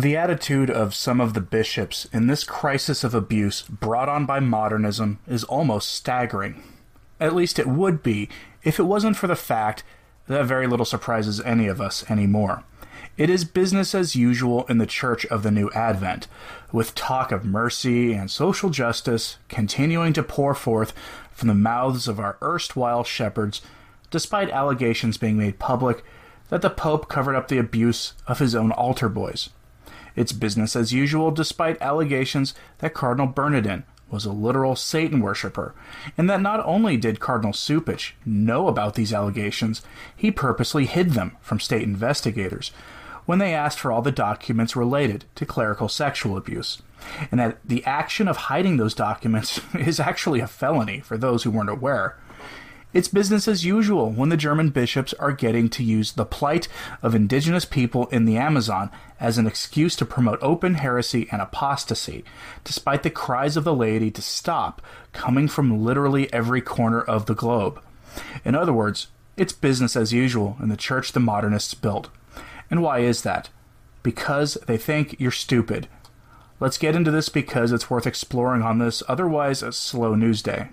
The attitude of some of the bishops in this crisis of abuse brought on by modernism is almost staggering. At least it would be if it wasn't for the fact that very little surprises any of us anymore. It is business as usual in the Church of the New Advent, with talk of mercy and social justice continuing to pour forth from the mouths of our erstwhile shepherds, despite allegations being made public that the Pope covered up the abuse of his own altar boys. It's business as usual despite allegations that Cardinal Bernardin was a literal Satan worshipper, and that not only did Cardinal Cupich know about these allegations, he purposely hid them from state investigators when they asked for all the documents related to clerical sexual abuse, and that the action of hiding those documents is actually a felony for those who weren't aware. It's business as usual when the German bishops are getting to use the plight of indigenous people in the Amazon as an excuse to promote open heresy and apostasy, despite the cries of the laity to stop coming from literally every corner of the globe. In other words, it's business as usual in the church the modernists built. And why is that? Because they think you're stupid. Let's get into this because it's worth exploring on this otherwise slow news day.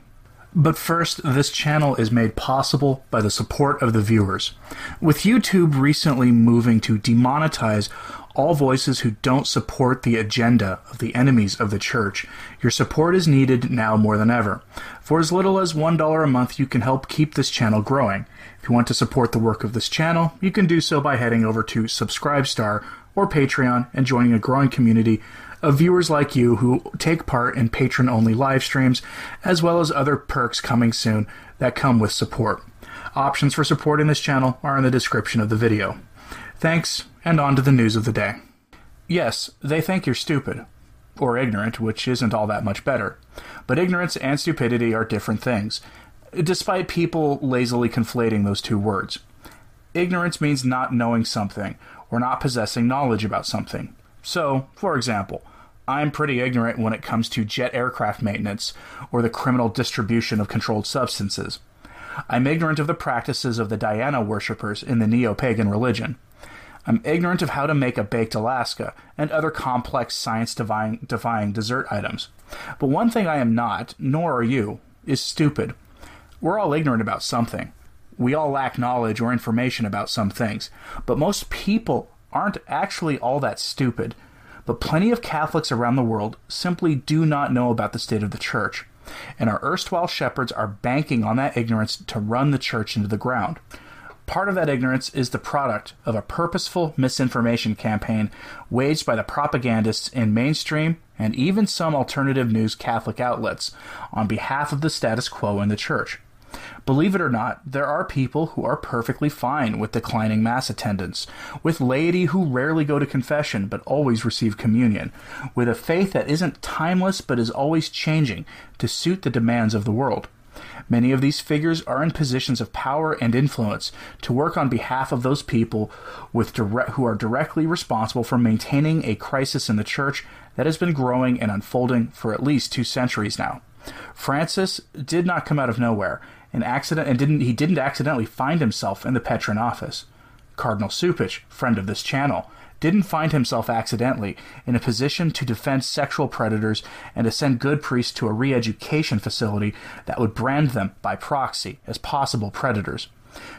But first, this channel is made possible by the support of the viewers. With YouTube recently moving to demonetize all voices who don't support the agenda of the enemies of the church, your support is needed now more than ever. For as little as $1 a month, you can help keep this channel growing. If you want to support the work of this channel, you can do so by heading over to Subscribestar or Patreon and joining a growing community of viewers like you who take part in patron only live streams, as well as other perks coming soon that come with support. Options for supporting this channel are in the description of the video. Thanks, and on to the news of the day. Yes, they think you're stupid. Or ignorant, which isn't all that much better. But ignorance and stupidity are different things, despite people lazily conflating those two words. Ignorance means not knowing something, or not possessing knowledge about something. So, for example, I'm pretty ignorant when it comes to jet aircraft maintenance or the criminal distribution of controlled substances. I'm ignorant of the practices of the Diana worshippers in the neo pagan religion. I'm ignorant of how to make a baked Alaska and other complex science defying, dessert items. But one thing I am not, nor are you, is stupid. We're all ignorant about something. We all lack knowledge or information about some things. But most people aren't actually all that stupid, but plenty of Catholics around the world simply do not know about the state of the church, and our erstwhile shepherds are banking on that ignorance to run the church into the ground. Part of that ignorance is the product of a purposeful misinformation campaign waged by the propagandists in mainstream and even some alternative news Catholic outlets on behalf of the status quo in the church. Believe it or not, there are people who are perfectly fine with declining Mass attendance, with laity who rarely go to confession but always receive communion, with a faith that isn't timeless but is always changing to suit the demands of the world. Many of these figures are in positions of power and influence to work on behalf of those people with who are directly responsible for maintaining a crisis in the church that has been growing and unfolding for at least two centuries now. Francis did not come out of nowhere accident and didn't he didn't accidentally find himself in the Petrine office. Cardinal Cupich, friend of this channel, didn't find himself accidentally in a position to defend sexual predators and to send good priests to a re-education facility that would brand them by proxy as possible predators.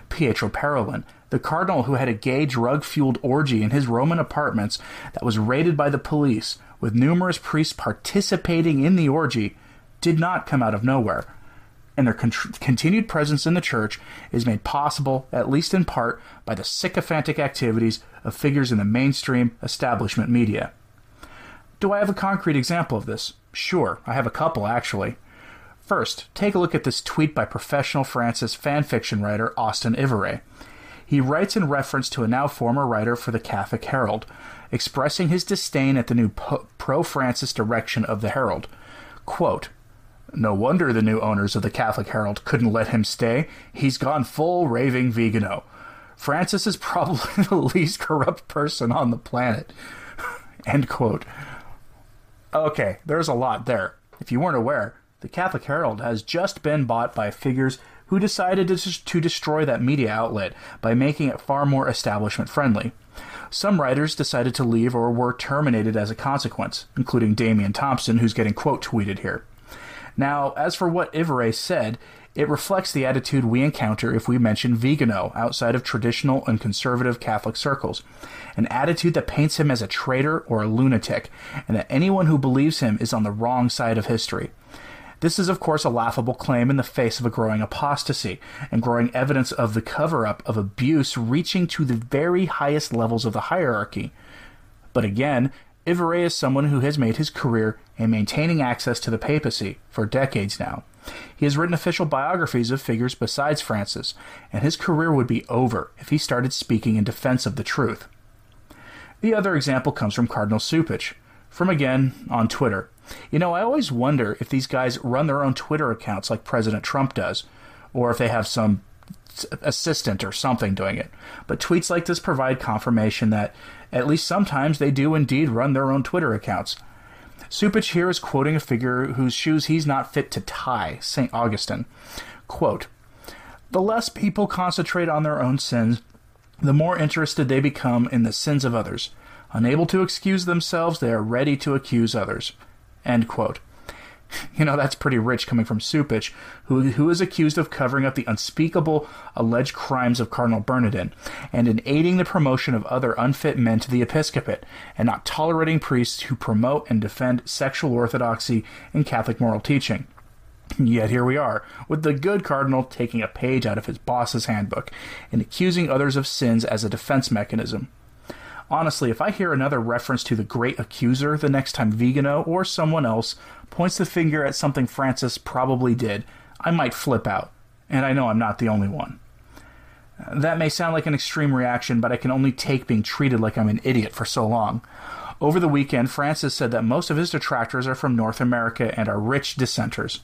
Pietro Parolin, the cardinal who had a gay drug-fueled orgy in his Roman apartments that was raided by the police, with numerous priests participating in the orgy, did not come out of nowhere and their con- continued presence in the church is made possible, at least in part, by the sycophantic activities of figures in the mainstream establishment media. Do I have a concrete example of this? Sure, I have a couple actually. First, take a look at this tweet by professional Francis fanfiction writer Austin Ivereigh. He writes in reference to a now former writer for the Catholic Herald, expressing his disdain at the new pro Francis direction of the Herald. Quote, no wonder the new owners of the Catholic Herald couldn't let him stay. He's gone full raving Vigano. Francis is probably the least corrupt person on the planet. End quote. Okay, there's a lot there. If you weren't aware, the Catholic Herald has just been bought by figures who decided to, to destroy that media outlet by making it far more establishment friendly. Some writers decided to leave or were terminated as a consequence, including Damian Thompson, who's getting quote tweeted here. Now, as for what Ivereigh said, it reflects the attitude we encounter if we mention Vigano outside of traditional and conservative Catholic circles. An attitude that paints him as a traitor or a lunatic, and that anyone who believes him is on the wrong side of history. This is, of course, a laughable claim in the face of a growing apostasy and growing evidence of the cover up of abuse reaching to the very highest levels of the hierarchy. But again, Ivereigh is someone who has made his career in maintaining access to the papacy for decades now. He has written official biographies of figures besides Francis, and his career would be over if he started speaking in defense of the truth. The other example comes from Cardinal Cupich, from again on Twitter. You know, I always wonder if these guys run their own Twitter accounts like President Trump does, or if they have some assistant or something doing it. But tweets like this provide confirmation that at least sometimes they do indeed run their own Twitter accounts. Cupich here is quoting a figure whose shoes he's not fit to tie, St. Augustine. Quote, the less people concentrate on their own sins, the more interested they become in the sins of others. Unable to excuse themselves, they are ready to accuse others. End quote. You know, that's pretty rich coming from Cupich, who, who is accused of covering up the unspeakable alleged crimes of Cardinal Bernardin, and in aiding the promotion of other unfit men to the episcopate, and not tolerating priests who promote and defend sexual orthodoxy and Catholic moral teaching. Yet here we are, with the good cardinal taking a page out of his boss's handbook and accusing others of sins as a defense mechanism. Honestly, if I hear another reference to the great accuser the next time Vigano or someone else points the finger at something Francis probably did, I might flip out. And I know I'm not the only one. That may sound like an extreme reaction, but I can only take being treated like I'm an idiot for so long. Over the weekend, Francis said that most of his detractors are from North America and are rich dissenters.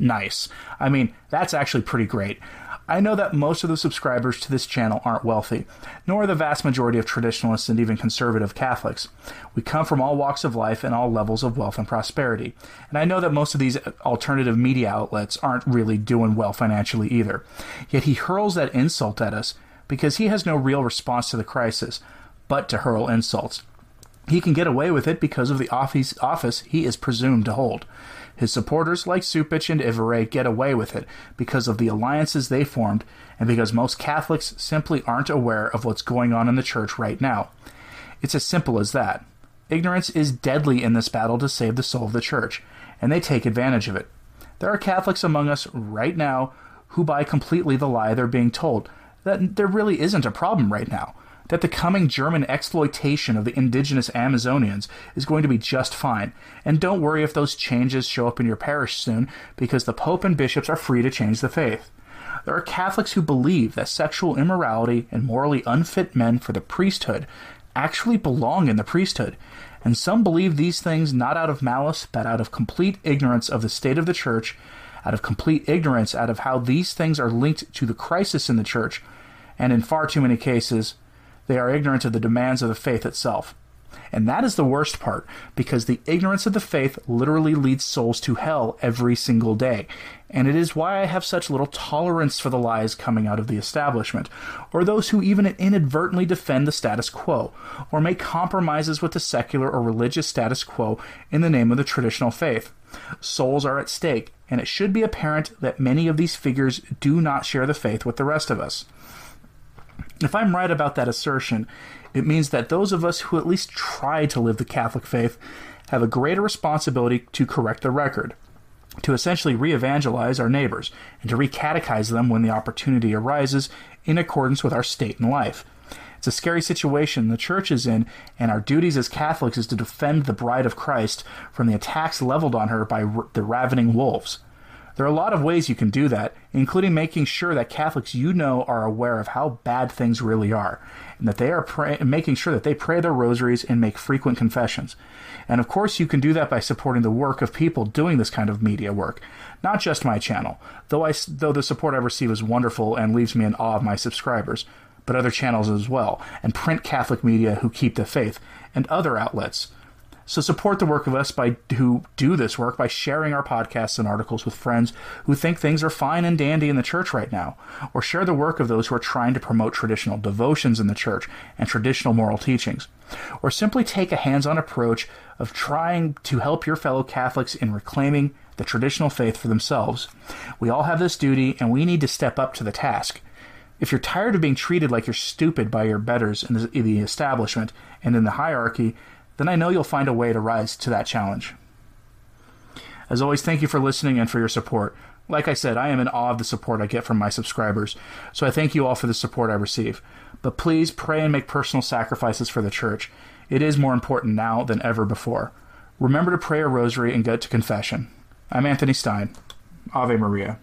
Nice. I mean, that's actually pretty great. I know that most of the subscribers to this channel aren't wealthy, nor the vast majority of traditionalists and even conservative Catholics. We come from all walks of life and all levels of wealth and prosperity. And I know that most of these alternative media outlets aren't really doing well financially either. Yet he hurls that insult at us because he has no real response to the crisis, but to hurl insults. He can get away with it because of the office, office he is presumed to hold. His supporters, like Cupich and Ivereigh, get away with it because of the alliances they formed and because most Catholics simply aren't aware of what's going on in the church right now. It's as simple as that. Ignorance is deadly in this battle to save the soul of the church, and they take advantage of it. There are Catholics among us right now who buy completely the lie they're being told that there really isn't a problem right now that the coming German exploitation of the indigenous Amazonians is going to be just fine. And don't worry if those changes show up in your parish soon, because the Pope and bishops are free to change the faith. There are Catholics who believe that sexual immorality and morally unfit men for the priesthood actually belong in the priesthood, and some believe these things not out of malice, but out of complete ignorance of the state of the church, out of complete ignorance out of how these things are linked to the crisis in the church, and in far too many cases, they are ignorant of the demands of the faith itself. And that is the worst part, because the ignorance of the faith literally leads souls to hell every single day. And it is why I have such little tolerance for the lies coming out of the establishment, or those who even inadvertently defend the status quo, or make compromises with the secular or religious status quo in the name of the traditional faith. Souls are at stake, and it should be apparent that many of these figures do not share the faith with the rest of us. If I'm right about that assertion, it means that those of us who at least try to live the Catholic faith have a greater responsibility to correct the record, to essentially re evangelize our neighbors, and to re catechize them when the opportunity arises in accordance with our state in life. It's a scary situation the church is in, and our duties as Catholics is to defend the bride of Christ from the attacks leveled on her by the ravening wolves. There are a lot of ways you can do that, including making sure that Catholics you know are aware of how bad things really are, and that they are pray- making sure that they pray their rosaries and make frequent confessions. And of course, you can do that by supporting the work of people doing this kind of media work, not just my channel. Though I, though the support I receive is wonderful and leaves me in awe of my subscribers, but other channels as well, and print Catholic media who keep the faith, and other outlets. So support the work of us by who do this work by sharing our podcasts and articles with friends who think things are fine and dandy in the church right now, or share the work of those who are trying to promote traditional devotions in the church and traditional moral teachings, or simply take a hands-on approach of trying to help your fellow Catholics in reclaiming the traditional faith for themselves. We all have this duty and we need to step up to the task. If you're tired of being treated like you're stupid by your betters in the, in the establishment and in the hierarchy, then I know you'll find a way to rise to that challenge. As always, thank you for listening and for your support. Like I said, I am in awe of the support I get from my subscribers, so I thank you all for the support I receive. But please pray and make personal sacrifices for the church. It is more important now than ever before. Remember to pray a rosary and go to confession. I'm Anthony Stine. Ave Maria.